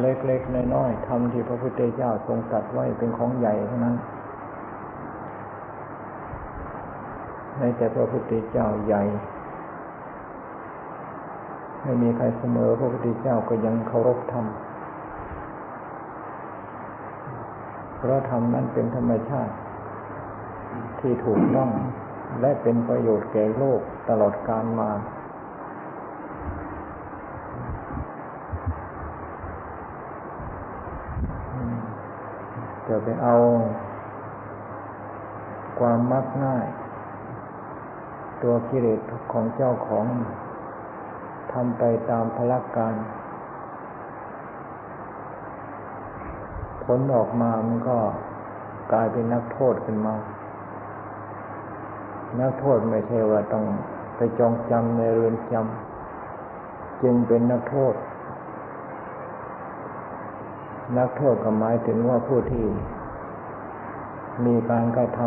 เล็กๆน้อยๆทำที่พระพุทธเจ้าทรงตรัสไว้เป็นของใหญ่เท่านั้นในแต่พระพุทธเจ้าใหญ่ ไม่มีใครเสมอพระพุทธเจ้าก็ยังเคารพธรรมเพราะธรรมนั้นเป็นธรรมชาติ ที่ถูกต้องและเป็นประโยชน์แก่โลกตลอดกาลมา จะไปเอาความมักง่าย ตัวกิเลสของเจ้าของทำไปตามพลักการ ผลออกมามันก็กลายเป็นนักโทษขึ้นมา นักโทษไม่ใช่ว่าต้องไปจองจำในเรือนจำจึงเป็นนักโทษ นักโทษก็หมายถึงว่าผู้ที่ มีการกระท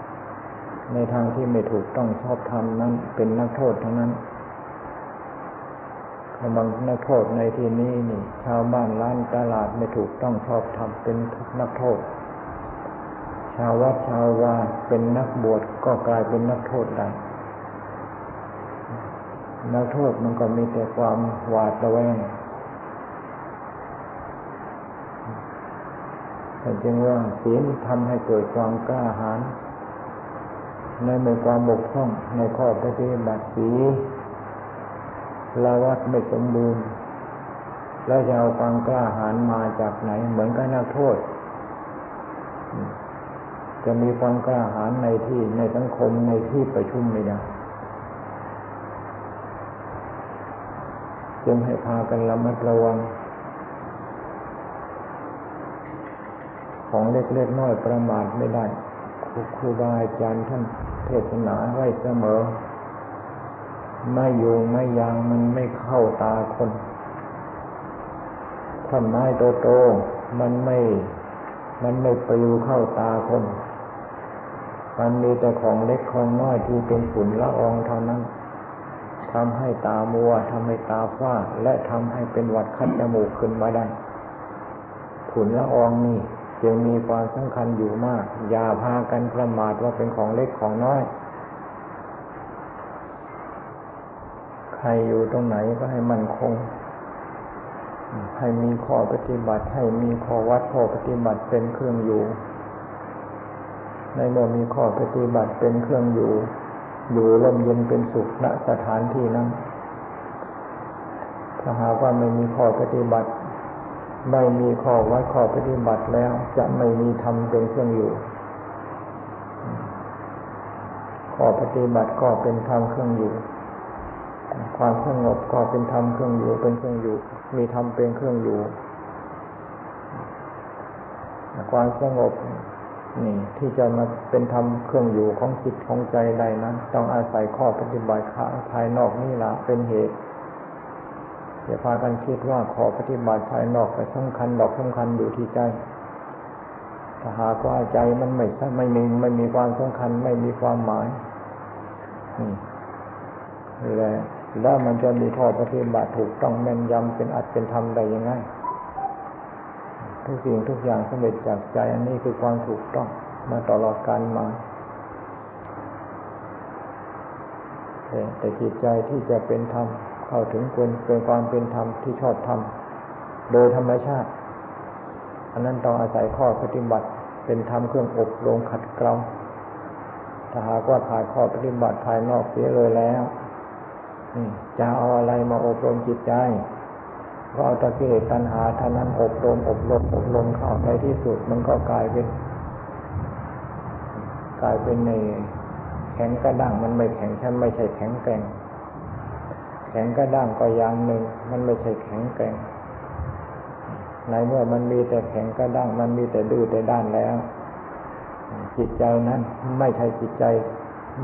ำในทางที่ไม่ถูกต้องชอบธรรมนั้น เป็นนักโทษทั้งนั้นคำบางนักโทษในที่นี้นี่ ชาวบ้านร้านตลาดไม่ถูกต้องชอบธรรมเป็นนักโทษ ชาววัดชาววาเป็นนักบวชก็กลายเป็นนักโทษได้นักโทษมันก็มีแต่ความหวาดระแวง แต่จึงว่าศีลทำให้เกิดความกล้าหาญในในความบกพร่องในข้อปฏิบัติสีลาวัดไม่สมบูรณ์ แล้วจะเอาความกล้าหาญมาจากไหน เหมือนกับนักโทษ จะมีความกล้าหาญในที่ในสังคมในที่ประชุมไม่ได้จึงให้พากันระมัดระวัง ของเล็กๆน้อยประมาทไม่ได้ครูบาอาจารย์ท่านเทศนาไว้เสมอ ไม่อยู่ไม่ยางมันไม่เข้าตาคนท่อนไม้โตๆมันไม่ มันไม่ปลิวเข้าตาคน มันมีแต่ของเล็กของน้อยที่เป็นฝุ่นละอองเท่านั้นทำให้ตามัวทำให้ตาฟ้า และทำให้เป็นหวัดคัดจมูกขึ้นมาได้ฝุ่นละอองนี่ จึงมีความสำคัญอยู่มาก อย่าพากันประมาทว่าเป็นของเล็กของน้อย ใครอยู่ตรงไหนก็ให้มันคง ให้มีข้อปฏิบัติ ให้มีข้อวัดข้อปฏิบัติเป็นเครื่องอยู่ ในเมื่อมีข้อปฏิบัติเป็นเครื่องอยู่ อยู่ร่มเย็นเป็นสุขณสถานที่นั้น ถ้าหากว่าไม่มีข้อปฏิบัติ ไม่มีข้อวัดข้อปฏิบัติแล้ว จะไม่มีธรรมเป็นเครื่องอยู่ ข้อปฏิบัติก็เป็นธรรมเครื่องอยู่ ความสงบก็เป็นธรรมเครื่องอยู่เป็นเครื่องอยู่ มีธรรมเป็นเครื่องอยู่ ความสงบนี่ที่จะมาเป็นธรรมเครื่องอยู่ของจิตของใจใดนั้น ต้องอาศัยข้อปฏิบัติภายนอกนี่ละเป็นเหตุ อย่าพากันคิดว่าขอปฏิบัติภายนอกแต่สำคัญดอกสำคัญอยู่ที่ใจถ้าหากว่าใจมันไม่ไม่มีไม่มีความสำคัญ ไม่มีความหมายนี่แหละแล้วมันจะมีข้อปฏิบัติถูกต้องแม่นยำเป็นอัดเป็นธรรมได้ยังไงทุกสิ่งทุกอย่างสำเร็จจากใจอันนี้คือความถูกต้องมาตลอดการมาแต่จิตใจที่จะเป็นธรรม เข้าถึงเป็นเป็นความเป็นธรรมที่ชอบธรรมโดยธรรมชาติ อันนั้นต้องอาศัยข้อปฏิบัติ เป็นธรรมเครื่องอบรมขัดเกลาถ้าหากว่าขาดข้อปฏิบัติภายนอกเสียเลยแล้วจะเอาอะไรมาอบรมจิตใจก็เอาตะเกียตัณหาท่านั้นอบรมอบรมอบรมเข้าในที่สุด มันก็กลายเป็น กลายเป็นในแข็งกระด้างมันไม่แข็งฉันไม่ใช่แข็งแกร่ง แข็งกระด้างก็อย่างหนึ่ง มันไม่ใช่แข็งแกร่งในเมื่อมันมีแต่แข็งกระด้าง มันมีแต่ดื้อแต่ด้านแล้ว จิตใจนั้นไม่ใช่จิตใจ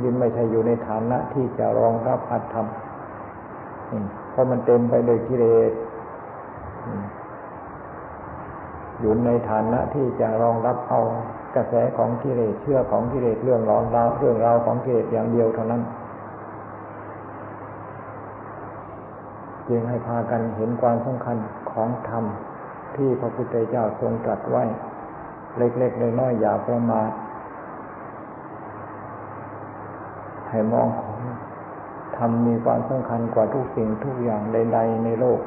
ยินไม่ใช่อยู่ในฐานะที่จะรองรับอัตธรรมเพราะมันเต็มไปด้วยกิเลสอยู่ในฐานะที่จะรองรับเอากระแสของกิเลสเชื่อของกิเลสเรื่องร้อนราวเรื่องราวของกิเลสอย่างเดียวเท่านั้น จึงให้พากันเห็นความสำคัญของธรรม ที่พระพุทธเจ้าทรงตรัสไว้ เล็กๆน้อยๆอย่าประมาทให้มองของธรรมมีความสำคัญกว่าทุกสิ่งทุกอย่างใด ๆ ในโลก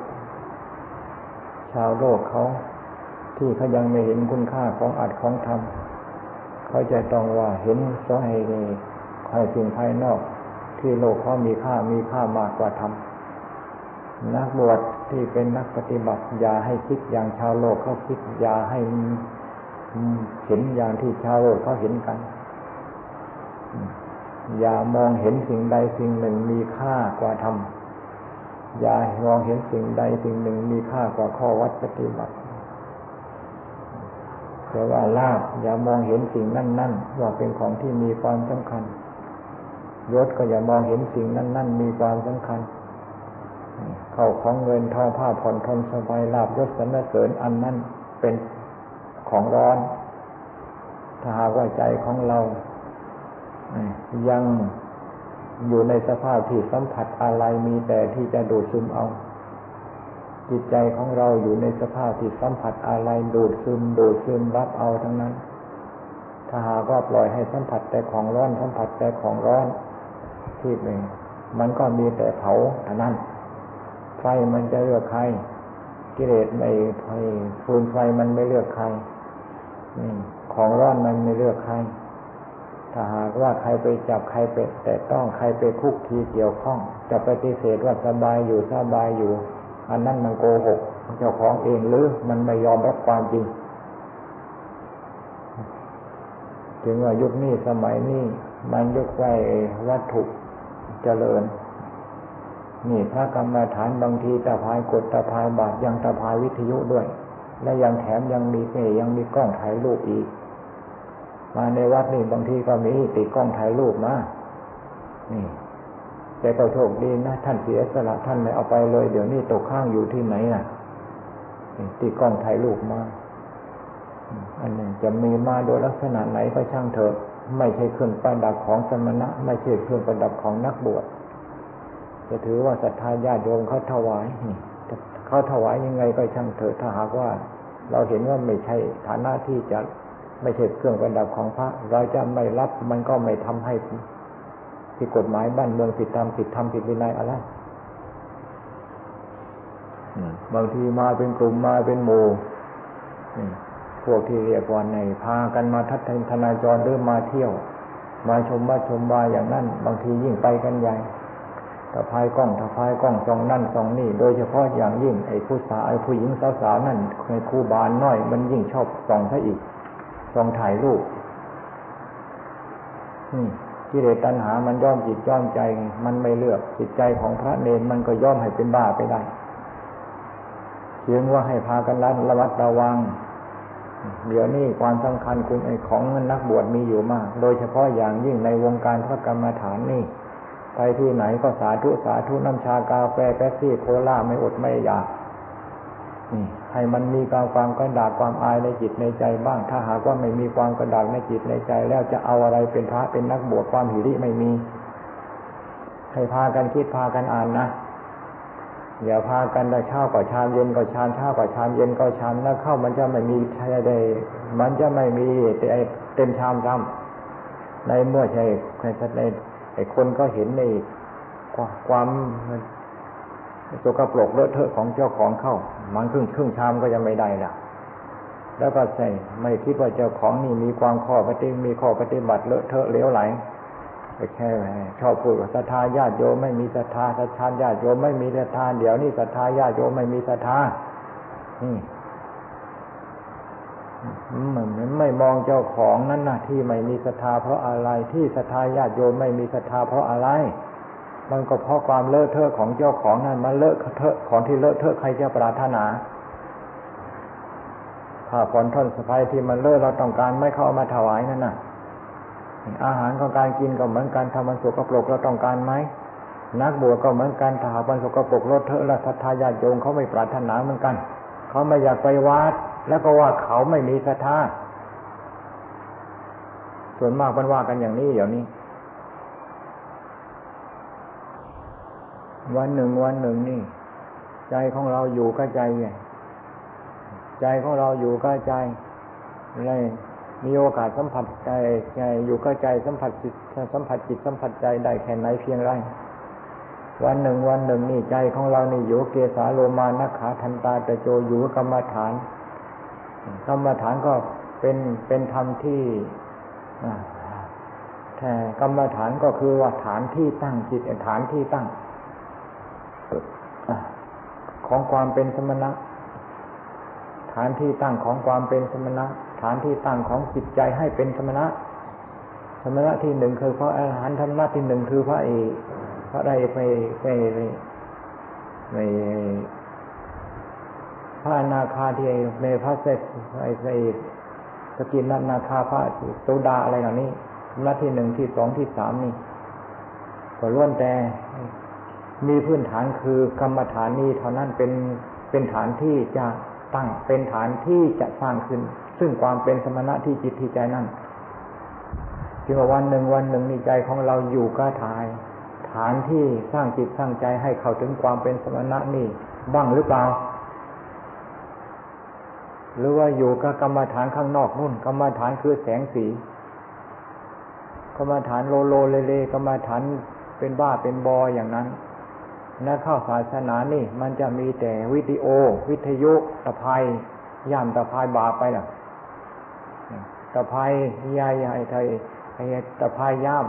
ชาวโลกเขาที่เขายังไม่เห็นคุณค่าของอัดของธรรมเขาจะต้องว่าเห็นสอให้ใครสิ่งภายนอก ที่โลกเขามีค่ามีค่ามากกว่าธรรม นักบวชที่เป็นนักปฏิบัติอย่าให้คิดอย่างชาวโลกเขาคิดอย่าให้เห็นอย่างที่ชาวโลกเขาเห็นกัน อย่ามองเห็นสิ่งใดสิ่งหนึ่งมีค่ากว่าธรรมอย่ามองเห็นสิ่งใดสิ่งหนึ่งมีค่ากว่าข้อวัดปฏิบัติแต่ว่าลาบอย่ามองเห็นสิ่งนั่นนั่นว่าเป็นของที่มีความสำคัญยศก็อย่ามองเห็นสิ่งนั่นนั่นมีความสำคัญ เข้าของเงินทองผ้าผ่อนทนสบายลาบยศสรรเสริญอันนั้นเป็นของร้อน ถ้าหากว่าใจของเรายังอยู่ในสภาพที่สัมผัสอะไรมีแต่ที่จะดูดซึมเอา จิตใจของเราอยู่ในสภาพที่สัมผัสอะไรดูดซึม ดูดซึมรับเอาทั้งนั้น ถ้าหากว่าปล่อยให้สัมผัสแต่ของร้อนสัมผัสแต่ของร้อนที่หนึ่งมันก็มีแต่เผาเท่านั้น ไฟมันจะเลือกใคร กิเลสไม่ไฟฟืนไฟมันไม่เลือกใครของร้อนมันไม่เลือกใคร ถ้าหากว่าใครไปจับใครไป แต่ต้องใครไปคุกคีเกี่ยวข้อง จะปฏิเสธว่าสบายอยู่สบายอยู่ อันนั้นมันโกหกเจ้าของเองหรือมันไม่ยอมรับความจริง ถึงว่ายุคนี้สมัยนี้มันยุคไว้วัตถุเจริญ นี่พระกรรมฐานบางทีตะพายกดตะพายบาดยังตะพายวิทยุด้วย และยังแถมยังมีเ่ยังมีกล้องถ่ายรูปอีก มาในวัดนี่บางทีก็มีติดกล้องถ่ายรูปมานี่แต่ก็โชคดีนะท่านเสียสละท่านไม่เอาไปเลย เดี๋ยวนี้ตกข้างอยู่ที่ไหนน่ะติดกล้องถ่ายรูปมาอันนี้จะมีมาโดยลักษณะไหนก็ช่างเถอะไม่ใช่เครื่องประดับของสมณะ ไม่ใช่เครื่องประดับของนักบวช จะถือว่าศรัทธาญาติโยมเขาถวายเขาถวายยังไงก็ช่างเถอะถ้าหากว่า เราเห็นว่าไม่ใช่ฐานะที่จะไม่ใช่เครื่องประดับของพระ เราจะไม่รับมันก็ไม่ทำให้ผิดกฎหมายบ้านเมืองผิดธรรมผิดธรรมผิดวินัยอะไรบางทีมาเป็นกลุ่มมาเป็นหมู่พวกที่เรียกว่าในพากันมาทัศนทนาจรหรือมาเที่ยว มาชมมาชมมาอย่างนั้น บางทียิ่งไปกันใหญ่ ถ้าพายกล้องถ้าพายกล้องส่องนั่นส่องนี่ โดยเฉพาะอย่างยิ่งไอ้ผู้สาวไอ้ผู้หญิงสาวๆนั่นเคยครูบานน้อย มันยิ่งชอบส่องซะอีกส่องถ่ายรูปนี่กิเลสตัณหา มันย่อมจิตย่อมใจ มันไม่เลือกจิตใจของพระเนรมันก็ย่อมให้เป็นบ้าไปได้เพียงว่าให้พากันรัระมัดระวัง เดี๋ยวนี้ความสำคัญคุณไอ้ของนักบวชมีอยู่มาก โดยเฉพาะอย่างยิ่งในวงการพระกรรมฐานนี่ ไปที่ไหนก็สาธุสาธุน้ำชากาแฟแป๊ซี่โคลาไม่อดไม่อยากนี่ให้มันมีความความกระดากความอายในจิตในใจบ้าง ถ้าหากว่าไม่มีความกระดากในจิตในใจ แล้วจะเอาอะไรเป็นพระเป็นนักบวชความหิริไม่มี ให้พากันคิดพากันอ่านนะอย่าพากันแต่เช้าก็ชามเย็นก็ชามเช้าก็ชามเย็นก็ชามแล้วเข้ามันจะไม่มีใช่ได้มันจะไม่มีเต็มชามซ้ำในเมื่อใช่ใน อ้คนก็เห็นในความสกปรกเลอะเทอะของเจ้าของเข้า มันครึ่งครึ่งชามก็ยังไม่ได้ละแล้วก็ใส่ไม่คิดว่าเจ้าของนี่มีความข้อปฏิมีข้อปฏิบัติเลอะเทอะเลี้ยวไหลไปแค่ชอบพูดว่าศรัทธาญาติโยมไม่มีศรัทธาศรัทธาญาติโยมไม่มีศรัทธาเดี๋ยวนี้ศรัทธาญาติโยมไม่มีศรัทธานี่ มันไม่มองเจ้าของนั่นนะที่ไม่มีศรัทธาเพราะอะไรที่ศรัทธาญาติโยมไม่มีศรัทธาเพราะอะไร มันก็เพราะความเลอะเทอะของเจ้าของนั่นมันเลอะเทอะของที่เลอะเทอะใครจะปรารถนาถ้าผลท่อนสะพายที่มันเลอะเราต้องการไม่เข้ามาถวายนั่นน่ะ อาหารของการกินก็เหมือนกันทำมันสุกปรกเราต้องการไหมนักบวชก็เหมือนกันถ้ามันสุกปรกเลอะเทอะล้วศรัทธาญาติโยมเขาไม่ปรารถนาเหมือนกันเขาไม่อยากไปวัด แล้วก็ว่าเขาไม่มีศรัทธาส่วนมากมันว่ากันอย่างนี้เดี๋ยวนี้ วันหนึ่งวันหนึ่งนี่ ใจของเราอยู่กับใจไงใจของเราอยู่กับใจเลยมีโอกาสสัมผัสใจใจอยู่กับใจสัมผัสจิตสัมผัสจิตสัมผัสใจได้แค่ไหนเพียงไรวันหนึ่งวันหนึ่งนี่ใจของเรานี่อยู่เกสาโลมานักขาทันตาตะโจอยู่กรรมฐาน กรรมฐานก็เป็นเป็นธรรมที่แต่กรรมฐานก็คือว่าฐานที่ตั้งจิตฐานที่ตั้งของความเป็นสมณะ ฐานที่ตั้งของความเป็นสมณะ ฐานที่ตั้งของจิตใจให้เป็นสมณะ สมณะที่หนึ่งคือพระอรหันตธรรมะที่หนึ่งคือพระเอกพระใดไปไปไป พระนาคาที่ในพระเศษไอ้สกินนันาคาพระโสดาอะไรเหล่านี้นัดที่หนึ่งที่สองที่สามนี่ก็ล้วนแต่มีพื้นฐานคือกรรมฐานนี้เท่านั้นเป็นเป็นฐานที่จะตั้งเป็นฐานที่จะสร้างขึ้น ซึ่งความเป็นสมณะที่จิตที่ใจนั่นที่ว่าวันหนึ่งวันหนึ่งในใจของเราอยู่ก็ทาย ฐานที่สร้างจิตสร้างใจให้เข้าถึงความเป็นสมณะนี่บ้างหรือเปล่า หรือว่าอยู่กับกรรมฐานข้างนอกนู่น กรรมฐานคือแสงสี กรรมฐานโลโลเลเลกรรมฐานเป็นบ้าเป็นบออย่างนั้นนักเข้าศาสนานี่ มันจะมีแต่วิดีโอ วิทยุตะไคร่ย่ามตะไคร่บาไปน่ะตะไคร่ยายใหญ่ไทยไอ้ตะไคร่ย่าม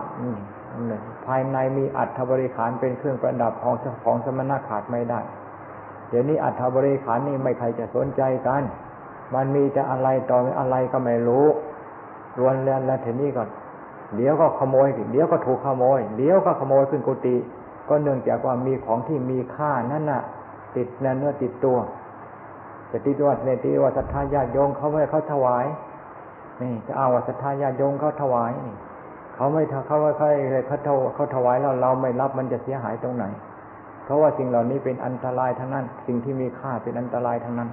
ภายในมีอัฐบริขารเป็นเครื่องประดับของของสมณะขาดไม่ได้ เดี๋ยวนี้อัฐบริขารนี่ไม่ใครจะสนใจกัน มันมีจะอะไรต่ออะไรก็ไม่รู้รวนแล้วแล้วทีนี้ก่อนเดี๋ยวก็ขโมยเดี๋ยวก็ถูกขโมยเดี๋ยวก็ขโมยขึ้นกุฏิก็เนื่องจากว่ามีของที่มีค่านั่นน่ะ ติดเนื้อติดตัวจะติดตัวในที่ว่าศรัทธาญาติโยมเขาไม่เขาถวายนี่จะเอาว่าศรัทธาญาติโยมเขาถวายนี่เขาไม่เขาไม่ค่อยเขาเขาถวายแล้วเราไม่รับมันจะเสียหายตรงไหน เพราะว่าสิ่งเหล่านี้เป็นอันตรายทั้งนั้น สิ่งที่มีค่าเป็นอันตรายทั้งนั้น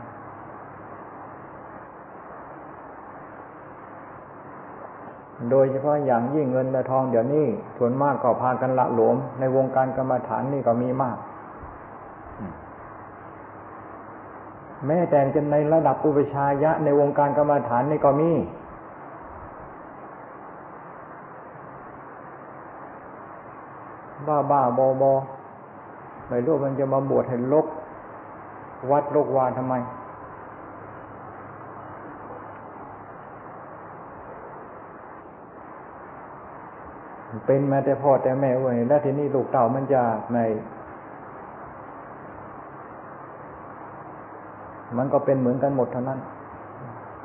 โดยเฉพาะอย่างยิ่งเงินและทองเดี๋ยวนี้ส่วนมากก็พากันละหลวม ในวงการกรรมฐานนี่ก็มีมาก แม้แต่จะในระดับอุปชายะ ในวงการกรรมฐานนี่ก็มีบ้าบ้าบอบอไม่รู้มันจะมาบวชให้ลก วัดลกวาทำไม เป็นมาแต่พ่อแต่แม่เว้ยแล้วทีนี้ลูกเต่ามันจะไม่มันก็เป็นเหมือนกันหมดเท่านั้น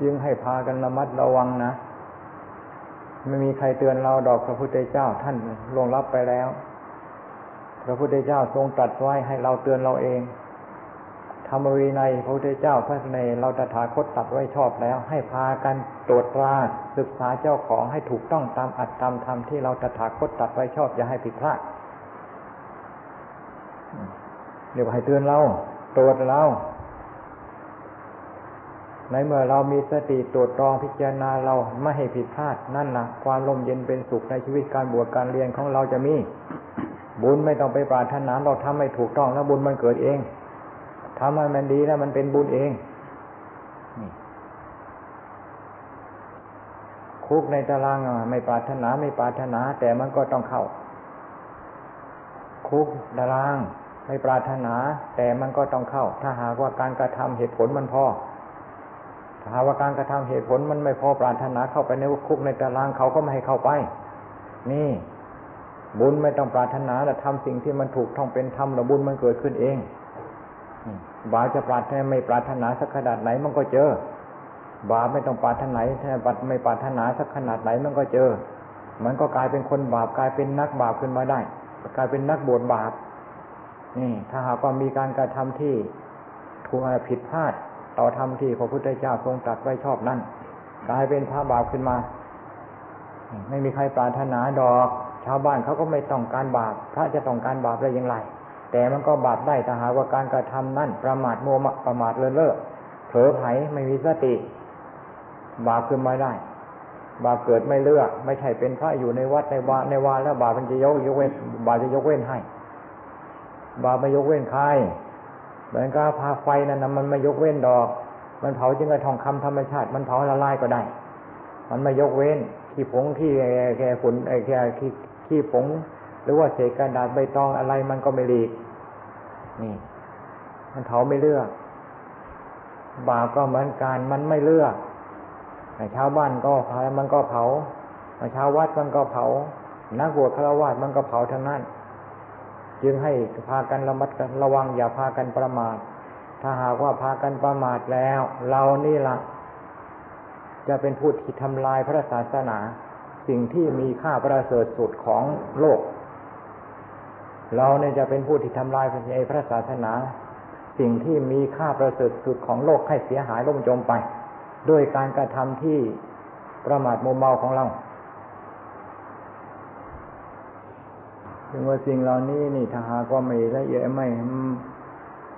จึงให้พากันระมัดระวังนะไม่มีใครเตือนเราดอกพระพุทธเจ้าท่านลงรับไปแล้ว พระพุทธเจ้าทรงตรัสไว้ให้เราเตือนเราเอง รรมวินัยพระพุทธเจ้าพระในเราตถาคตตัดไว้ชอบแล้ว ให้พากันตรวจตราศึกษาเจ้าของให้ถูกต้องตามอัตตามธรรมที่เราตถาคตตัดไว้ชอบอย่าให้ผิดพลาดเดี๋ยวให้เตือนเราตรวจเราในเมื่อเรามีสติตรวจตรองพิจารณาเราไม่ให้ผิดพลาดนั่นนะความลมเย็นเป็นสุขในชีวิตการบวชการเรียนของเราจะมี บุญไม่ต้องไปปรารถนาเราทำให้ถูกต้องแล้วบุญมันเกิดเอง ทำให้มันดีแล้วมันเป็นบุญเองคุกในตารางไม่ปรารถนาไม่ปรารถนา แต่มันก็ต้องเข้า คุกตาราง ไม่ปรารถนา แต่มันก็ต้องเข้า ถ้าหากว่าการกระทำเหตุผลมันพอถ้าหากว่าการกระทำเหตุผลมันไม่พอปรารถนาเข้าไปในคุกในตารางเขาก็ไม่ให้เข้าไป นี่ บุญไม่ต้องปรารถนาแต่ทำสิ่งที่มันถูกท่องเป็นธรรมแล้วบุญมันเกิดขึ้นเอง บาจะปรารถนาไม่ปรารถนาสักขนาดไหนมันก็เจอ บาไม่ต้องปรารถนาถ้าบัดไม่ปรารถนาสักขนาดไหนมันก็เจอ มันก็กลายเป็นคนบาปกลายเป็นนักบาปขึ้นมาได้ กลายเป็นนักบวชบาปนี่ถ้าหากว่ามีการกระทำที่ถูกผิดพลาด ต่อธรรมที่พระพุทธเจ้าทรงตรัสไว้ชอบนั่นกลายเป็นพระบาปขึ้นมา ไม่มีใครปรารถนาดอก ชาวบ้านเขาก็ไม่ต้องการบาป พระจะต้องการบาปได้อย่างไร แต่มันก็บาปได้ถ้าหากว่าการกระทำนั่นประมาทโมมะประมาทเลินเล่อเผลอไผไม่มีสติ บาปขึ้นมาได้ บาปเกิดไม่เลือก ไม่ใช่เป็นพระอยู่ในวัดในวาในวาแล้วบาปมันจะยกยกเว้น บาปจะยกเว้นให้ บาปไม่ยกเว้นใครเหมือนกับพาไฟนั่นนะมันไม่ยกเว้นดอก มันเผาจึงกระทองคำธรรมชาติ มันเผาละลายก็ได้ มันไม่ยกเว้นขี้ผงขี้แก่ฝุ่นไอ้แก่ขี้ขี้ผง หรือว่าเศษกระดาษใบตองอะไรมันก็ไม่หลีก นี่มันเผาไม่เลือก บาปก็เหมือนกันมันไม่เลือกชาวบ้านก็เผามันก็เผาชาววัดมันก็เผา นักบวชฆราวาสมันก็เผาทั้งนั้น จึงให้พากันระมัดกันระวังอย่าพากันประมาท ถ้าหากว่าพากันประมาทแล้ว เรานี่ละจะเป็นผู้ที่ทำลายพระศาสนา สิ่งที่มีค่าประเสริฐสุดของโลก เราเนี่ยจะเป็นผู้ที่ทำลายพระศาสนา สิ่งที่มีค่าประเสริฐสุดของโลกให้เสียหายล่มจมไป ด้วยการกระทำที่ประมาทโมเมาของเราถึงว่าสิ่งเหล่านี้นี่ถ้าหากว่าไม่ละเอียดไม่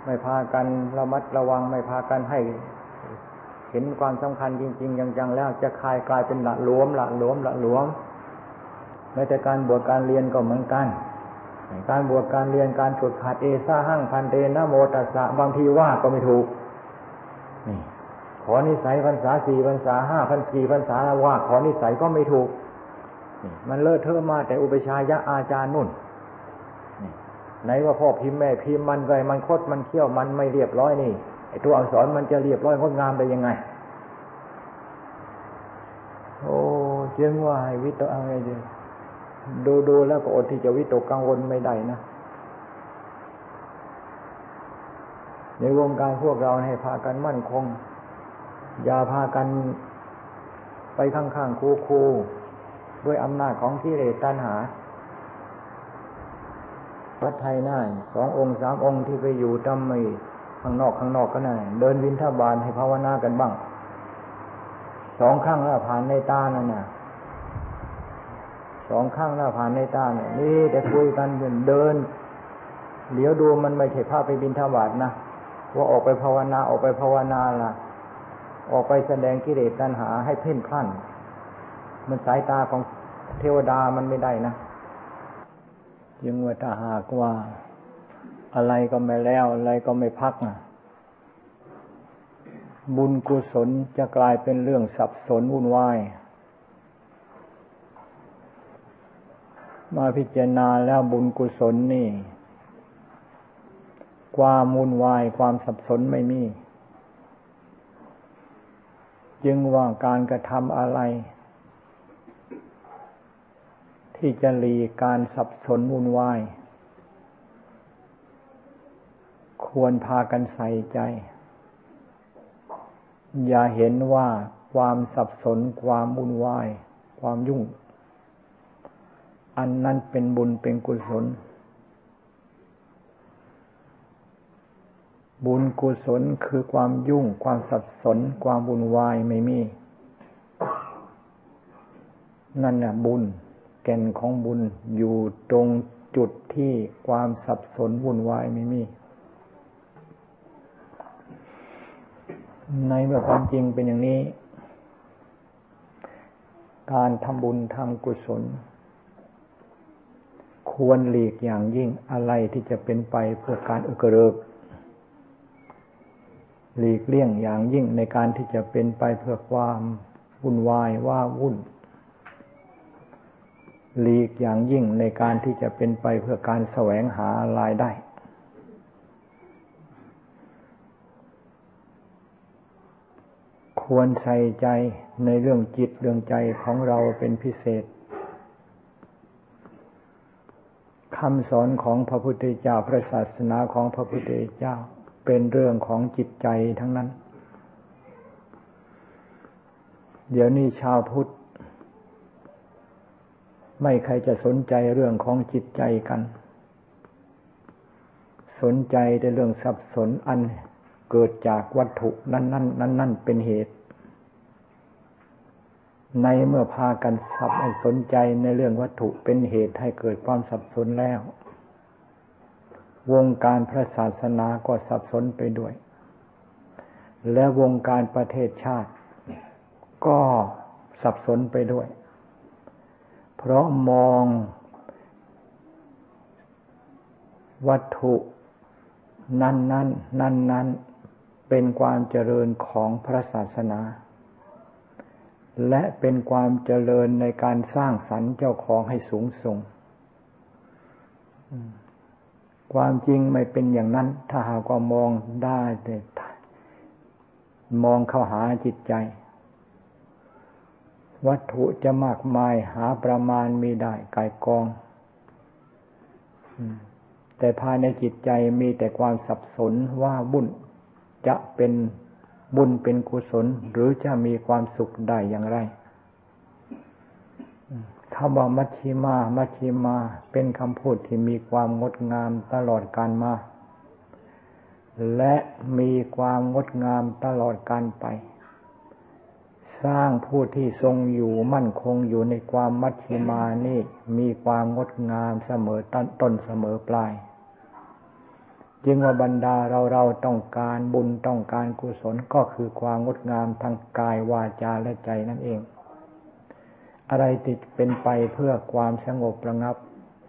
ไม่พากันระมัดระวังไม่พากันให้ เห็นความสำคัญจริง ๆ จังๆแล้วจะคลายกลายเป็นละหลวมละหลวมละหลวมแม้แต่การบวชการเรียนก็เหมือนกัน การบวชการเรียนการฝึกหัดเอซ่าหั่งพันเตนะโมตัสสะบางทีว่าก็ไม่ถูกนี่ขอนิสัยพรรษาสี่พรรษาห้าพันสี่พรรษาว่าขอนิสัยก็ไม่ถูกมันเลอะเทอะมาแต่อุปชายะอาจารย์นุ่นไหนว่าพ่อพิมพ์แม่พิมพ์มันไงมันคดมันเขี้ยวมันไม่เรียบร้อยนี่ไอตัวอักษรมันจะเรียบร้อยงดงามได้ยังไง โอ้เจึงว่าให้วิตกอะไรเดี ดูดูแล้วก็อดที่จะวิตกกังวลไม่ได้นะ ในวงการพวกเราให้พากันมั่นคง อย่าพากันไปข้างๆคูๆด้วยอำนาจของที่เรตันหาวัดไทยน่าสององค์สามองค์ที่ไปอยู่ทำไม่ข้างนอกข้างนอกก็น่าเดินวินทบาทให้ภาวนากันบ้าง สองข้างแล้วผ่านในตานั่นน่ะ สองข้างแล้วผ่านในตาเนี่ยนี่แต่คุยกันเดินเดี๋ยวดูมันไม่ใช่พาพไปบินทบาทนะว่าออกไปภาวนาออกไปภาวนาล่ะ ออกไปแสดงกิเลสตัณหาให้เพ่นพลันมันสายตาของเทวดามันไม่ได้นะยึงว่าถ้าหากว่าอะไรก็ไม่แล้วอะไรก็ไม่พักนะบุญกุศลจะกลายเป็นเรื่องสับสนวุ่นวาย มาพิจารณาแล้วบุญกุศลนี่ ความวุ่นวายความสับสนไม่มี จึงว่าการกระทำอะไร ที่จะหลีการสับสนวุ่นวาย ควรพากันใส่ใจ อย่าเห็นว่าความสับสนความวุ่นวาย ความยุ่ง อันนั้นเป็นบุญเป็นกุศล บุญกุศลคือความยุ่งความสับสน ความวุ่นวายไม่มี นั่นน่ะบุญ แก่นของบุญอยู่ตรงจุดที่ความสับสนวุ่นวายไม่มี ในเมื่อความจริงเป็นอย่างนี้ การทำบุญทำกุศล ควรหลีกอย่างยิ่งอะไรที่จะเป็นไปเพื่อการอึกเริก หลีกเลี่ยงอย่างยิ่งในการที่จะเป็นไปเพื่อความวุ่นวายว่าวุ่น หลีกอย่างยิ่งในการที่จะเป็นไปเพื่อการแสวงหารายได้ ควรใส่ใจในเรื่องจิตเรื่องใจของเราเป็นพิเศษ คำสอนของพระพุทธเจ้าพระศาสนาของพระพุทธเจ้า เป็นเรื่องของจิตใจทั้งนั้น เดี๋ยวนี้ชาวพุทธ ไม่ใครจะสนใจเรื่องของจิตใจกัน สนใจในเรื่องสับสนอันเกิดจากวัตถุนั้นนั่นนั้นนั่นเป็นเหตุ ในเมื่อพากันสับสนใจในเรื่องวัตถุเป็นเหตุให้เกิดความสับสนแล้ว วงการพระศาสนาก็สับสนไปด้วย และวงการประเทศชาติ ก็สับสนไปด้วย เพราะมองวัตถุนั่นนั่นนั่นนั่นเป็นความเจริญของพระศาสนา และเป็นความเจริญในการสร้างสรรค์เจ้าของให้สูงส่ง ความจริงไม่เป็นอย่างนั้น ถ้าหากว่ามองได้แต่มองเข้าหาจิตใจ วัตถุจะมากมายหาประมาณมีได้กายกอง แต่ภายในจิตใจมีแต่ความสับสนว่าบุญจะเป็น บุญเป็นกุศลหรือจะมีความสุขได้อย่างไรคำว่ามัชชิมา มัชชิมา เป็นคำพูดที่มีความงดงามตลอดการมา และมีความงดงามตลอดการไป สร้างผู้ที่ทรงอยู่มั่นคงอยู่ในความมัชชิมานี่ มีความงดงามเสมอต้นเสมอปลาย จึงว่าบรรดาเราเราต้องการบุญต้องการกุศลก็คือความงดงามทางกายวาจาและใจนั่นเอง อะไรติดเป็นไปเพื่อความสงบระงับ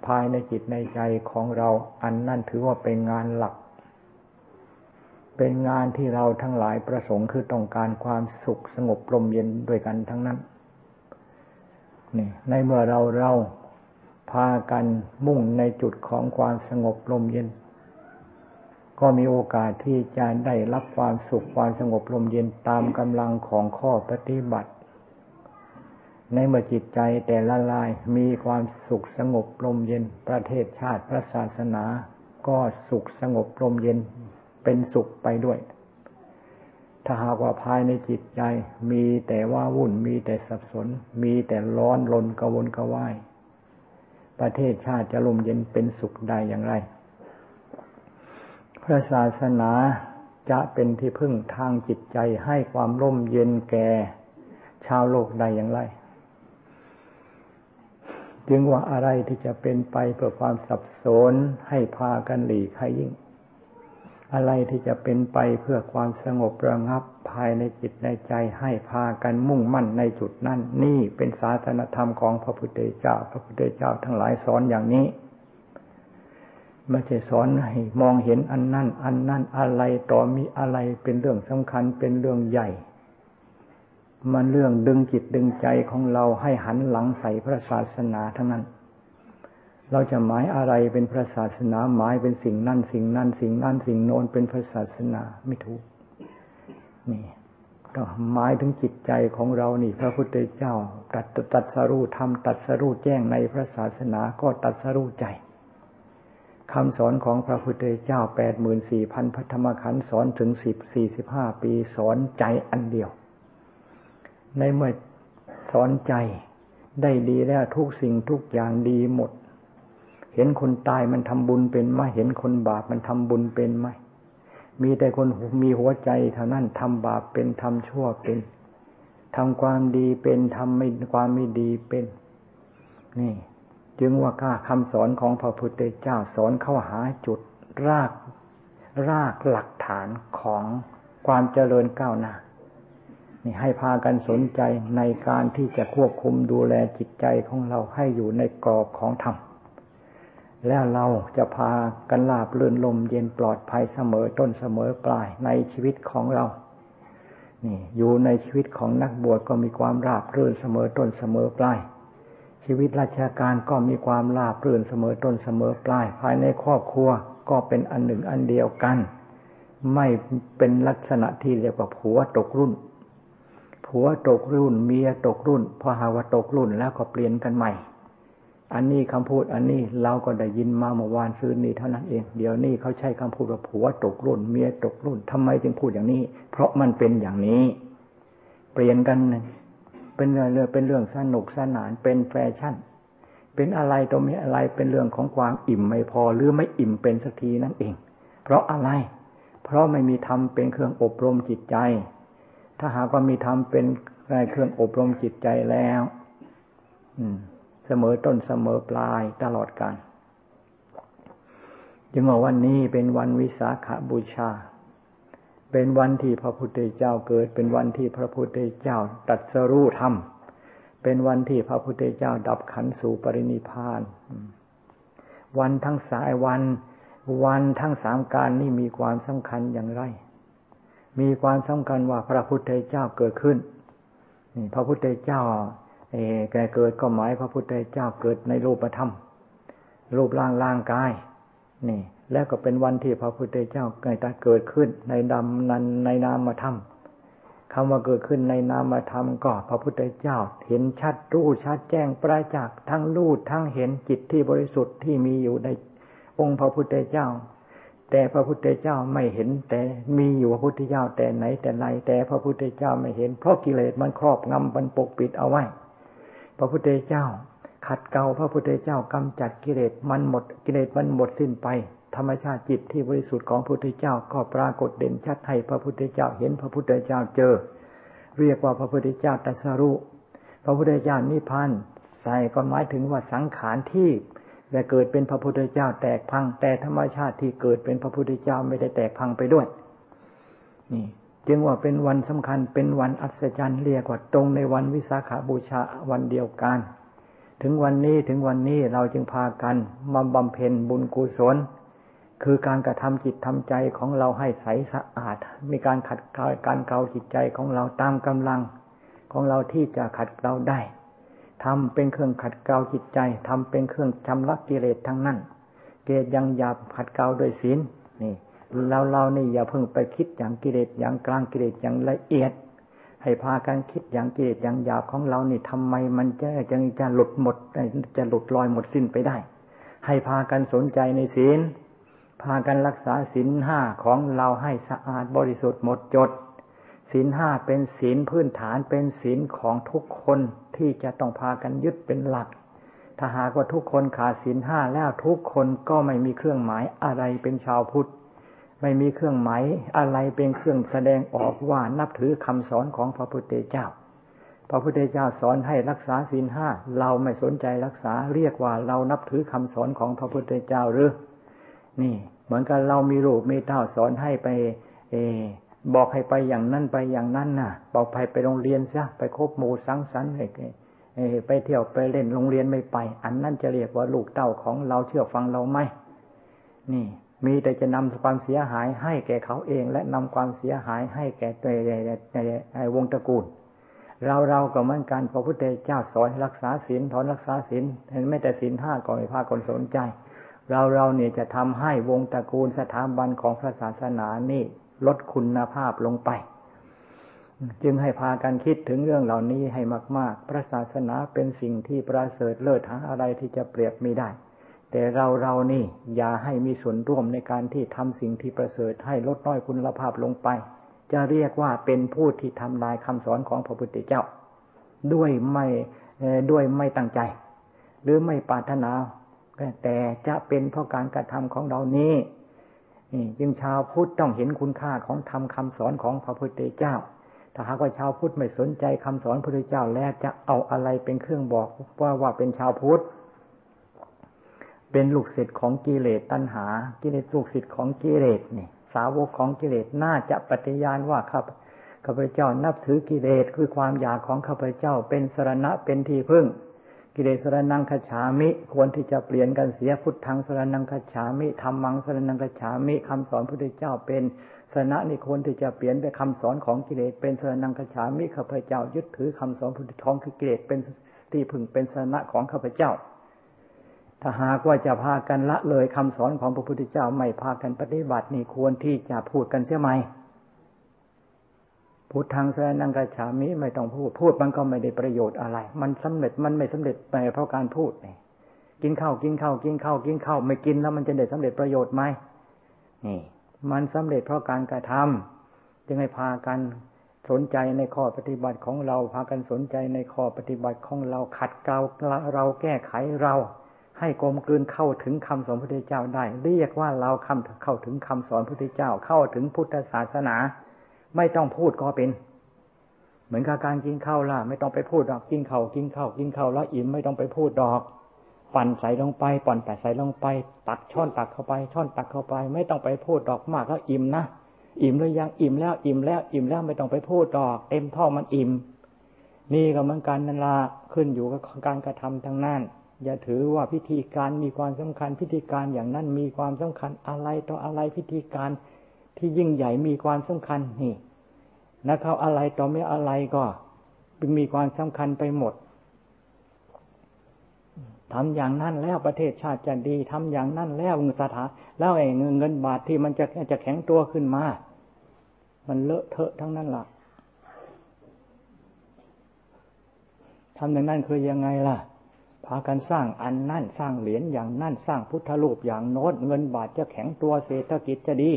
ภายในจิตในใจของเรา อันนั่นถือว่าเป็นงานหลัก เป็นงานที่เราทั้งหลายประสงค์คือต้องการความสุขสงบลมเย็นด้วยกันทั้งนั้นนี่ในเมื่อเราเราพากันมุ่งในจุดของความสงบลมเย็น ก็มีโอกาสที่จะได้รับความสุขความสงบลมเย็นตามกำลังของข้อปฏิบัติ ในเมื่อจิตใจแต่ละลายมีความสุขสงบลมเย็นประเทศชาติพระศาสนา ก็สุขสงบลมเย็นเป็นสุขไปด้วย ถ้าหากว่าภายในจิตใจมีแต่ว่าวุ่นมีแต่สับสน มีแต่ร้อนลนกระวนกระวายประเทศชาติจะลมเย็นเป็นสุขได้อย่างไร พระศาสนาจะเป็นที่พึ่งทางจิตใจให้ความร่มเย็นแก่ ชาวโลกใดอย่างไร จึงว่าอะไรที่จะเป็นไปเพื่อความสับสนให้พากันหลีกให้ยิ่ง อะไรที่จะเป็นไปเพื่อความสงบระงับภายในจิตในใจให้พากันมุ่งมั่นในจุดนั้น นี่เป็นศาสนธรรมของพระพุทธเจ้า พระพุทธเจ้าทั้งหลายสอนอย่างนี้ ไม่ใช่สอนให้มองเห็นอันนั้นอันนั้นอะไรต่อมีอะไรเป็นเรื่องสำคัญเป็นเรื่องใหญ่ มันเรื่องดึงจิตดึงใจของเราให้หันหลังใส่พระศาสนาทั้งนั้น เราจะหมายอะไรเป็นพระศาสนาหมายเป็นสิ่งนั่นสิ่งนั่นสิ่งนั่นสิ่งโน้นเป็นพระศาสนาไม่ถูกนี่ก็หมายถึงจิตใจของเรานี่ พระพุทธเจ้าตัดตัดสรู้ทำตัดสรู้แจ้งในพระศาสนาก็ตัดสรู้ใจ คำสอนของพระพุทธเจ้าแปดหมื่นสี่พันพัฒธรรมขันธ์สอนถึงสิบสี่สิบห้าปีสอนใจอันเดียว ในเมื่อสอนใจได้ดีแล้วทุกสิ่งทุกอย่างดีหมด เห็นคนตายมันทำบุญเป็นไหมเห็นคนบาปมันทำบุญเป็นไหมมีแต่คนมีหัวใจเท่านั้นทำบาปเป็นทำชั่วเป็นทำความดีเป็นทำไม่ความไม่ดีเป็น นี่ จึงว่าก้าคำสอนของพระพุทธเจ้าสอนเข้าหาจุดรากรากหลักฐานของความเจริญก้าวหน้านี่ให้พากันสนใจในการที่จะควบคุมดูแลจิตใจของเราให้อยู่ในกรอบของธรรม แล้วเราจะพากันลาบเลื่อนลมเย็นปลอดภัยเสมอต้นเสมอปลายในชีวิตของเรา นี่อยู่ในชีวิตของนักบวชก็มีความราบรื่นเสมอต้นเสมอปลาย ชีวิตราชการก็มีความราบรื่นเสมอต้นเสมอปลาย ภายในครอบครัวก็เป็นอันหนึ่งอันเดียวกัน ไม่เป็นลักษณะที่เรียกว่าผัวตกรุ่น ผัวตกรุ่น เมียตกรุ่นพอหาว่าตกรุ่นแล้วก็เปลี่ยนกันใหม่ อันนี้คำพูดอันนี้เราก็ได้ยินมาเมื่อวานซื้อนี้เท่านั้นเองเดี๋ยวนี้เขาใช้คำพูดว่าผัวตกรุ่น เมียตกรุ่นทำไมจึงพูดอย่างนี้ เพราะมันเป็นอย่างนี้ เปลี่ยนกัน เป็นเรื่องเป็นเรื่องสนุกสนานเป็นแฟชั่น เป็นอะไรตัวมีอะไรเป็นเรื่องของความอิ่มไม่พอหรือไม่อิ่มเป็นสักทีนั่นเอง เพราะอะไร เพราะไม่มีธรรมเป็นเครื่องอบรมจิตใจ ถ้าหากว่ามีธรรมเป็นเครื่องอบรมจิตใจแล้ว อืม เสมอต้นเสมอปลายตลอดกาลจึงว่าวันนี้เป็นวันวิสาขาบูชา เป็นวันที่พระพุทธเจ้าเกิด เป็นวันที่พระพุทธเจ้าตัดสรู้ธรรม เป็นวันที่พระพุทธเจ้าดับขันสู่ปรินิพาน วันทั้งสายวัน วันทั้งสามการนี่มีความสำคัญอย่างไร มีความสำคัญว่าพระพุทธเจ้าเกิดขึ้น นี่พระพุทธเจ้าเอแกเกิดก็หมายพระพุทธเจ้าเกิดในรูปธรรม รูปร่างร่างกาย นี่ แล้วก็เป็นวันที่พระพุทธเจ้าเกิดขึ้นในดำนันในนามธรรมคำว่าเกิดขึ้นในนามธรรมก็พระพุทธเจ้า เห็นชัดรู้ชัดแจ้งประจักษ์ทั้งรู้ทั้งเห็นจิตที่บริสุทธิ์ที่มีอยู่ในองค์พระพุทธเจ้า แต่พระพุทธเจ้าไม่เห็นแต่มีอยู่พระพุทธเจ้าแต่ไหนแต่ไรแต่พระพุทธเจ้าไม่เห็นเพราะกิเลสมันครอบงำมันปกปิดเอาไว้ พระพุทธเจ้า ขัดเกลาพระพุทธเจ้ากำจัดกิเลสมันหมดกิเลสมันหมดสิ้นไป ธรรมชาติจิตที่บริสุทธิ์ของพระพุทธเจ้าก็ปรากฏเด่นชัดให้พระพุทธเจ้าเห็นพระพุทธเจ้าเจอ เรียกว่าพระพุทธเจ้าตรัสรู้พระพุทธเจ้านิพพานใส่ก็หมายถึงว่าสังขารที่แต่เกิดเป็นพระพุทธเจ้าแตกพัง แต่ธรรมชาติที่เกิดเป็นพระพุทธเจ้าไม่ได้แตกพังไปด้วย นี่ จึงว่าเป็นวันสำคัญเป็นวันอัศจรรย์เรียกว่าตรงในวันวิสาขาบูชาวันเดียวกัน ถึงวันนี้ถึงวันนี้เราจึงพากันมาบำเพ็ญบุญกุศล คือการกระทำจิตทำใจของเราให้ใสสะอาด มีการขัดเกลาการเกลาจิตใจของเราตามกำลังของเราที่จะขัดเกลาได้ทำเป็นเครื่องขัดเกลาจิตใจทำเป็นเครื่องชำระกิเลสทั้งนั้นเกศยังหยาบขัดเกลาโดยศีลนี่เราเรานี่อย่าเพิ่งไปคิดอย่างกิเลสอย่างกลางกิเลสอย่างละเอียด ให้พากันคิดอย่างกิเลสอย่างหยาบของเรานี่ทำไมมันจะจะจะหลุดหมดจะหลุดลอยหมดสิ้นไปได้ ให้พากันสนใจในศีล พากันรักษาศีลห้าของเราให้สะอาดบริสุทธิ์หมดจดศีลห้าเป็นศีลพื้นฐานเป็นศีลของทุกคนที่จะต้องพากันยึดเป็นหลัก ถ้าหากว่าทุกคนขาดศีลห้าแล้วทุกคนก็ไม่มีเครื่องหมายอะไรเป็นชาวพุทธ ไม่มีเครื่องหมายอะไรเป็นเครื่องแสดงออกว่านับถือคำสอนของพระพุทธเจ้า พระพุทธเจ้าสอนให้รักษาศีลห้าเราไม่สนใจรักษาเรียกว่าเรานับถือคำสอนของพระพุทธเจ้าหรือ นี่ เหมือนกันเรามีรูปมีเต้าสอนให้ไป เอ บอกให้ไปอย่างนั้นไปอย่างนั้นน่ะ บอกไปไปโรงเรียนซะไปคบหมู่สังสรรค์ไปเที่ยวไปเล่นโรงเรียนไม่ไป อันนั้นจะเรียกว่าลูกเต้าของเราเชื่อฟังเราไหมนี่ มีแต่จะนำความเสียหายให้แก่เขาเอง และนำความเสียหายให้แก่ตัวในวงตระกูลเราเราก็เหมือนกันพระพุทธเจ้าสอนรักษาศีลถอนรักษาศีลเห็นไม่แต่ศีลห้าก็ไม่พาคนสนใจ เราเราเนี่ยจะทำให้วงตระกูลสถาบันของพระศาสนานี่ลดคุณภาพลงไป จึงให้พากันคิดถึงเรื่องเหล่านี้ให้มาก ๆ พระศาสนาเป็นสิ่งที่ประเสริฐเลิศหาอะไรที่จะเปรียบไม่ได้ แต่เราเรานี่อย่าให้มีส่วนร่วมในการที่ทำสิ่งที่ประเสริฐให้ลดน้อยคุณภาพลงไป จะเรียกว่าเป็นผู้ที่ทำลายคำสอนของพระพุทธเจ้า ด้วยไม่ด้วยไม่ตั้งใจ หรือไม่ปรารถนา แต่จะเป็นเพราะการกระทำของเรานี้จึงชาวพุทธต้องเห็นคุณค่าของธรรมคาสอนของพระพุทธเจ้า ถ้าหากว่าชาวพุทธไม่สนใจคำสอนพระพุทธเจ้าแล้วจะเอาอะไรเป็นเครื่องบอกว่าว่าเป็นชาวพุทธ เป็นลูกศิษย์ของกิเลสตัณหา กิเลสลูกศิษย์ของกิเลสนี่ สาวกของกิเลสน่าจะปฏิญาณว่าครับข้าพเจ้านับถือกิเลสคือความอยากของข้าพเจ้าเป็นสรณะเป็นที่พึ่ง กิเลสรนังคฉามิควรที่จะเปลี่ยนกันเสียพุทธังสรนังคฉามิธรรมังสรนังคฉามิคำสอนพระพุทธเจ้าเป็นสนะนี่ควรที่จะเปลี่ยนไปคำสอนของกิเลสเป็นสรนังคฉามิข้าพเจ้ายึดถือคำสอนพุทธทองคือกิเลสเป็นที่พึงเป็นสนะของข้าพเจ้า ถ้าหากว่าจะพากันละเลยคำสอนของพระพุทธเจ้าไม่พากันปฏิบัตินี่ควรที่จะพูดกันเสียไหม พูดทางแสนังกระฉามิไม่ต้องพูด พูดมันก็ไม่ได้ประโยชน์อะไร มันสำเร็จมันไม่สำเร็จไปเพราะการพูดนี่กินข้าวกินข้าวกินข้าวกินข้าวไม่กินแล้วมันจะได้สำเร็จประโยชน์ไหมนี่ มันสำเร็จเพราะการกระทำจึงให้พากันสนใจในข้อปฏิบัติของเราพากันสนใจในข้อปฏิบัติของเราขัดเกลาเราแก้ไขเรา ให้กลมกลืนเข้าถึงคำสอนพระพุทธเจ้าได้ เรียกว่าเราคำเข้าถึงคำสอนพระพุทธเจ้าเข้าถึงพุทธศาสนา ไม่ต้องพูดก็เป็น เหมือนกับการกินข้าวล่ะ ไม่ต้องไปพูดดอกกินข้าวกินข้าวกินข้าวแล้วอิ่มไม่ต้องไปพูดดอกปั่นใส่ลงไปปั่นแต่ใส่ลงไป ตักช้อนตักเข้าไป ช้อนตักเข้าไป ไม่ต้องไปพูดดอกมากแล้วอิ่มนะอิ่มหรือยังอิ่มแล้วอิ่มแล้ว อิ่มแล้วไม่ต้องไปพูดดอก เต็มท่อมันอิ่ม นี่ก็เหมือนกันนั่นละขึ้นอยู่กับการกระทำทางนั้นอย่าถือว่าพิธีการมีความสำคัญพิธีการอย่างนั้นมีความสำคัญอะไรต่ออะไรพิธีการ ที่ยิ่งใหญ่มีความสำคัญนี่นะเขาอะไรต่อไม่อะไรก็มีความสำคัญไปหมดทำอย่างนั้นแล้วประเทศชาติจะดีทำอย่างนั้นแล้วเงินสถาแล้วไอ้เงินเงินบาทที่มันจะจะแข็งตัวขึ้นมา มันเลอะเทอะทั้งนั้นล่ะทำอย่างนั้นคือยังไงล่ะ พากันสร้างอันนั่นสร้างเหรียญอย่างนั่นสร้างพุทธรูปอย่างโน้นเงินบาทจะแข็งตัวเศรษฐกิจจะดี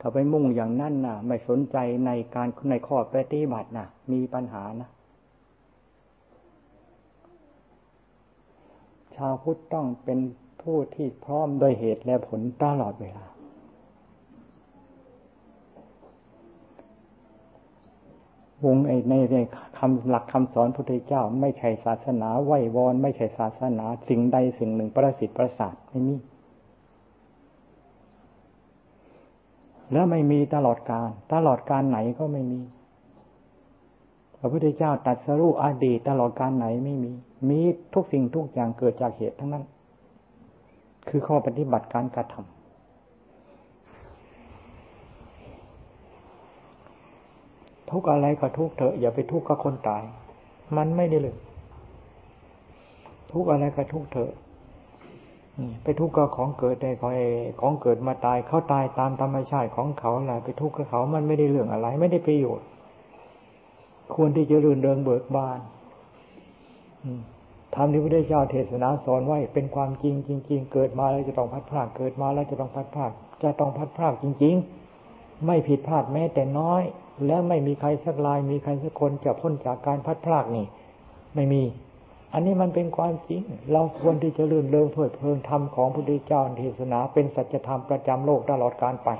ถ้าไปมุ่งอย่างนั้นนะไม่สนใจในการในข้อปฏิบัตินะมีปัญหานะชาวพุทธต้องเป็นผู้ที่พร้อมโดยเหตุและผลตลอดเวลา วงไอในในคำหลักคำสอนพุทธเจ้า ไม่ใช่ศาสนาไหววอน ไม่ใช่ศาสนา สิ่งใดสิ่งหนึ่งประสิทธิ์ประสาทไม่มี แล้วไม่มีตลอดการ ตลอดการไหนก็ไม่มี พระพุทธเจ้าตัดสรุปอดีตตลอดการไหนไม่มี มีทุกสิ่งทุกอย่างเกิดจากเหตุทั้งนั้น คือข้อปฏิบัติการกระทำทุกอะไรก็ทุกเถอะอย่าไปทุกข์กับคนตาย มันไม่ได้เลย ทุกอะไรก็ทุกเถอะ ไปทุกข์กับของเกิดได้ของของเกิดมาตายเขาตายตามธรรมชาติของเขาแหละไปทุกข์กับเขามันไม่ได้เรื่องอะไร ไม่ได้ประโยชน์ ควรที่จะรื่นเริงเบิกบานทำที่พระพุทธเจ้าเทศนาสอนไว้เป็นความจริงจริง ๆ เกิดมาแล้วจะต้องพัดพลาดเกิดมาแล้วจะต้องพัดพลาดจะต้องพัดพลาดจริง ๆ ไม่ผิดพลาดแม้แต่น้อย แล้วไม่มีใครสักลายมีใครสักคนจะพ้นจากการพัดพลากนี่ ไม่มี อันนี้มันเป็นความจริง เราควรที่จะลื่นเริงเพลิดเพลินธรรมของพระพุทธเจ้าเทศนาเป็นสัจธรรมประจำโลกตลอดการไป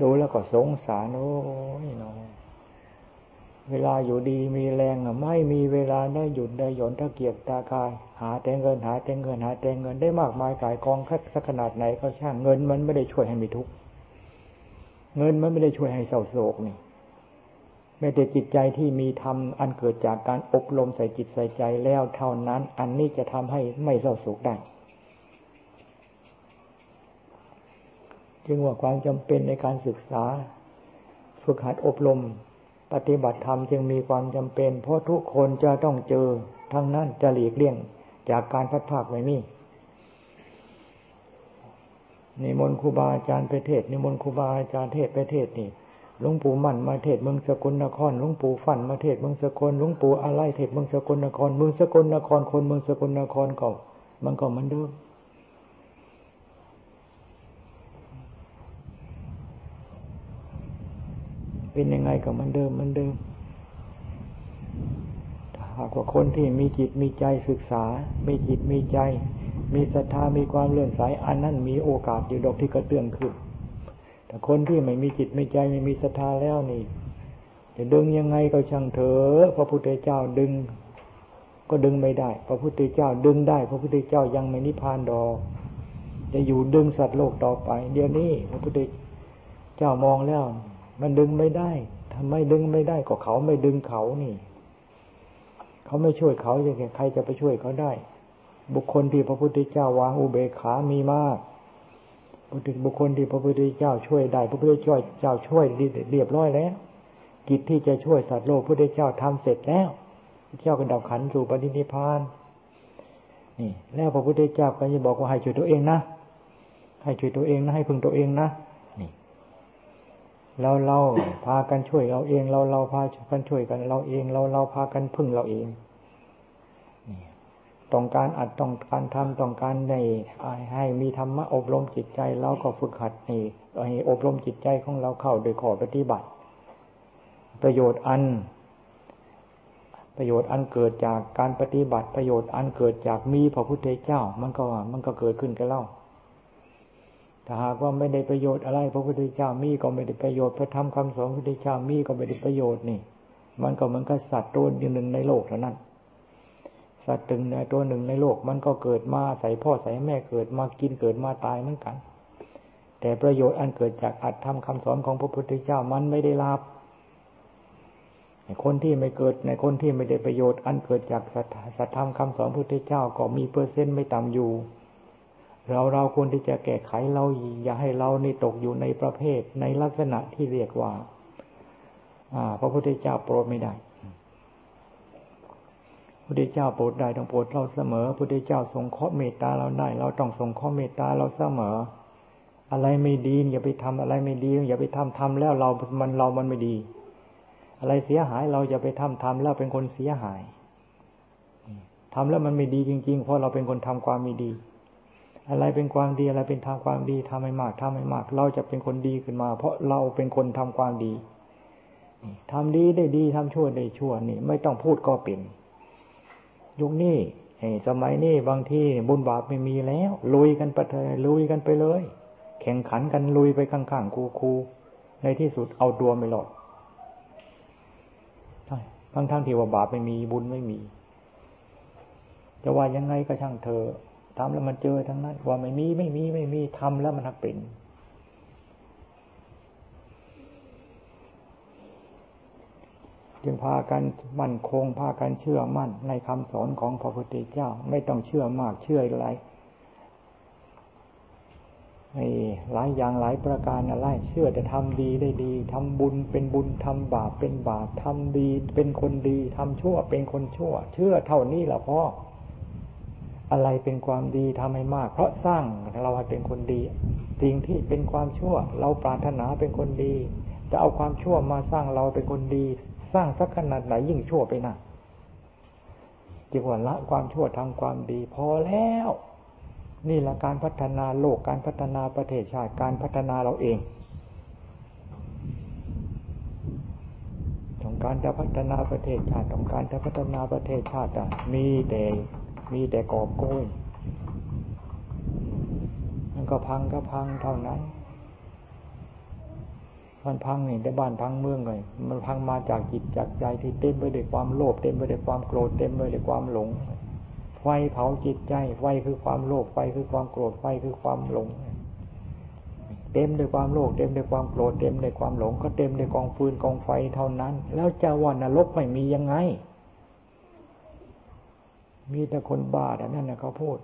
ดูแล้วก็สงสารโอ้ยน้องเวลาอยู่ดีมีแรงอะไม่มีเวลาได้หยุดได้หย่อนตะเกียบตากาย หาแต่เงินหาแต่เงินหาแต่เงินได้มากมายกายกองสักขนาดไหนก็ช่างเงินมันไม่ได้ช่วยให้มีทุกข์เงินมันไม่ได้ช่วยให้เศร้าโศกนี่ แม้แต่จิตใจที่มีธรรมอันเกิดจากการอบรมใส่จิตใส่ใจแล้วเท่านั้น อันนี้จะทำให้ไม่เศร้าโศกได้ จึงว่าความจำเป็นในการศึกษาฝึกหัดอบรม ปฏิบัติธรรมจึงมีความจำเป็น เพราะทุกคนจะต้องเจอทั้งนั้นจะหลีกเลี่ยงจากการพัดภาคไม่มีนิมนต์ครูบาอาจารย์ไปเทศนิมนต์ครูบาอาจารย์เทศไปเทศนี่ หลวงปู่มั่นมาเทศเมืองสกลนคร หลวงปู่ฟันมาเทศเมืองสกล หลวงปู่อะไรเทศเมืองสกลนคร เมืองสกลนคร คนเมืองสกลนครก็มันก็เหมือนเดิมเป็นยังไงก็เหมือนเดิมมือนเดิมหากว่าคนที่มีจิตมีใจศึกษา มีจิตมีใจ มีศรัทธา มีความเลื่อมใสอันนั้นมีโอกาสอยู่ดอกที่กระเตื้องขึ้น แต่คนที่ไม่มีจิตไมีใจไม่มีศรัทธาแล้วนี่ จะดึงยังไงก็ช่างเถอะพระพุทธเจ้าดึง ก็ดึงไม่ได้ พระพุทธเจ้าดึงได้ พระพุทธเจ้ายังไม่นิพพานดอกจะอยู่ดึงสัตว์โลกต่อไป เดี๋ยวนี้พระพุทธเจ้ามองแล้ว มันดึงไม่ได้ทำไมดึงไม่ได้ก็เขาไม่ดึงเขานี่ เขาไม่ช่วยเขาจะใครจะไปช่วยเขาได้ บุคคลที่พระพุทธเจ้าวางอุเบกขามีมาก ถึงบุคคลที่พระพุทธเจ้าช่วยได้พระพุทธเจ้าเจ้าช่วยเรียบร้อยแล้ว กิจที่จะช่วยสัตว์โลกพระพุทธเจ้าทำเสร็จแล้วพระเจ้าก็ดับขันสู่ปฏินิพานนี่ แล้วพระพุทธเจ้าก็จะบอกว่าให้ช่วยตัวเองนะให้ช่วยตัวเองนะให้พึงตัวเองนะนี่เราเราพากันช่วยเราเอง เราเราพากันช่วยกันเราเอง เราเราพากันพึ่งเราเอง ต้องการอัดต้องการทำต้องการในให้มีธรรมะอบรมจิตใจเราก็ฝึกหัดนี่ให้อบรมจิตใจของเราเข้าโดยขอปฏิบัติ ประโยชน์อัน ประโยชน์อันเกิดจากการปฏิบัติ ประโยชน์อันเกิดจากมีพระพุทธเจ้า มันก็มันก็เกิดขึ้นกับเราถ้าหากว่าไม่ได้ประโยชน์อะไร พระพุทธเจ้ามีก็ไม่ได้ประโยชน์พระธรรมคำสอนพระพุทธเจ้ามีก็ไม่ได้ประโยชน์นี่ มันก็เหมือนกับสัตว์ตัวหนึ่งในโลกเท่านั้น สัตว์ตึงในตัวหนึ่งในโลกมันก็เกิดมาใส่พ่อใส่แม่เกิดมากินเกิดมาตายเหมือนกัน แต่ประโยชน์อันเกิดจากอัตธรรมคำสอนของพระพุทธเจ้ามันไม่ได้รับคนที่ไม่เกิดในคนที่ไม่ได้ประโยชน์อันเกิดจากสัทธรรมคำสอนพุทธเจ้าก็มีเปอร์เซ็นต์ไม่ต่ำอยู่ เราเราควรที่จะแก้ไขเราอย่าให้เราในตกอยู่ในประเภทในลักษณะที่เรียกว่าพระพุทธเจ้าโปรดไม่ได้ พุทธเจ้าโปรดได้ต้องโปรดเราเสมอพุทธเจ้าทรงเคราะห์เมตตาเราได้ เราต้องทรงเคราะห์เมตตาเราเสมอ อะไรไม่ดีอย่าไปทำอะไรไม่ดี อย่าไปทำทำแล้วเรา มันเรามันไม่ดี อะไรเสียหายเราอย่าไปทำทำแล้วเป็นคนเสียหายทำแล้วมันไม่ดีจริง ๆ เพราะเราเป็นคนทำความไม่ดี อะไรเป็นความดีอะไรเป็นทำความดีทำให้มากทำให้มาก เราจะเป็นคนดีขึ้นมา เพราะเราเป็นคนทำความดีทำดีได้ดีทำชั่วได้ชั่วนี่ ไม่ต้องพูดก็เป็น ยุคนี้สมัยนี้บางที่บุญบาปไม่มีแล้ว ลุยกันไปเลยลุยกันไปเลย แข่งขันกันลุยไปข้างๆคูคูในที่สุดเอาตัวไม่หลอดใช่ทั้งทั้งที่ว่าบาปไม่มีบุญไม่มี จะว่ายังไงก็ช่างเธอทำแล้วมันเจอทั้งนั้น ว่าไม่มีไม่มีไม่มีทำแล้วมันทักเป็น จึงพากันมั่นคง พากันเชื่อมั่นในคำสอนของพระพุทธเจ้า ไม่ต้องเชื่อมากเชื่ออะไรหลายอย่างหลายประการอะไรเชื่อแต่ทำดีได้ดีทำบุญเป็นบุญทำบาปเป็นบาปทำดี เป็นคนดีทำชั่วเป็นคนชั่ว เชื่อเท่านี้แหละพ่ออะไรเป็นความดีทำให้มาก เพราะสร้างเราให้เป็นคนดี สิ่งที่เป็นความชั่ว เราปรารถนาเป็นคนดี จะเอาความชั่วมาสร้างเราเป็นคนดี สร้างสักขนาดไหนยิ่งชั่วไปนะจึงว่าละความชั่วทำความดี พอแล้ว นี่แหละการพัฒนาโลกการพัฒนาประเทศชาติการพัฒนาเราเองต้องการจะพัฒนาประเทศชาติต้องการจะพัฒนาประเทศชาติมีแต่มีแต่กอบโกยมันก็พังก็พังเท่านั้น มันพังนี่ในบ้านพังเมืองเลยมันพังมาจากจิตจากใจที่เต็มไปด้วยความโลภเต็มไปด้วยความโกรธเต็มไปด้วยความหลง ไฟเผาจิตใจ ไฟคือความโลภไฟคือความโกรธไฟคือความหลง เต็มด้วยความโลภเต็มด้วยความโกรธเต็มด้วยความหลง ก็เต็มด้วยกองฟืนกองไฟเท่านั้น แล้วจะว่านรกไม่มียังไง มีแต่คนบ้าแต่นั่นนะเขาพูด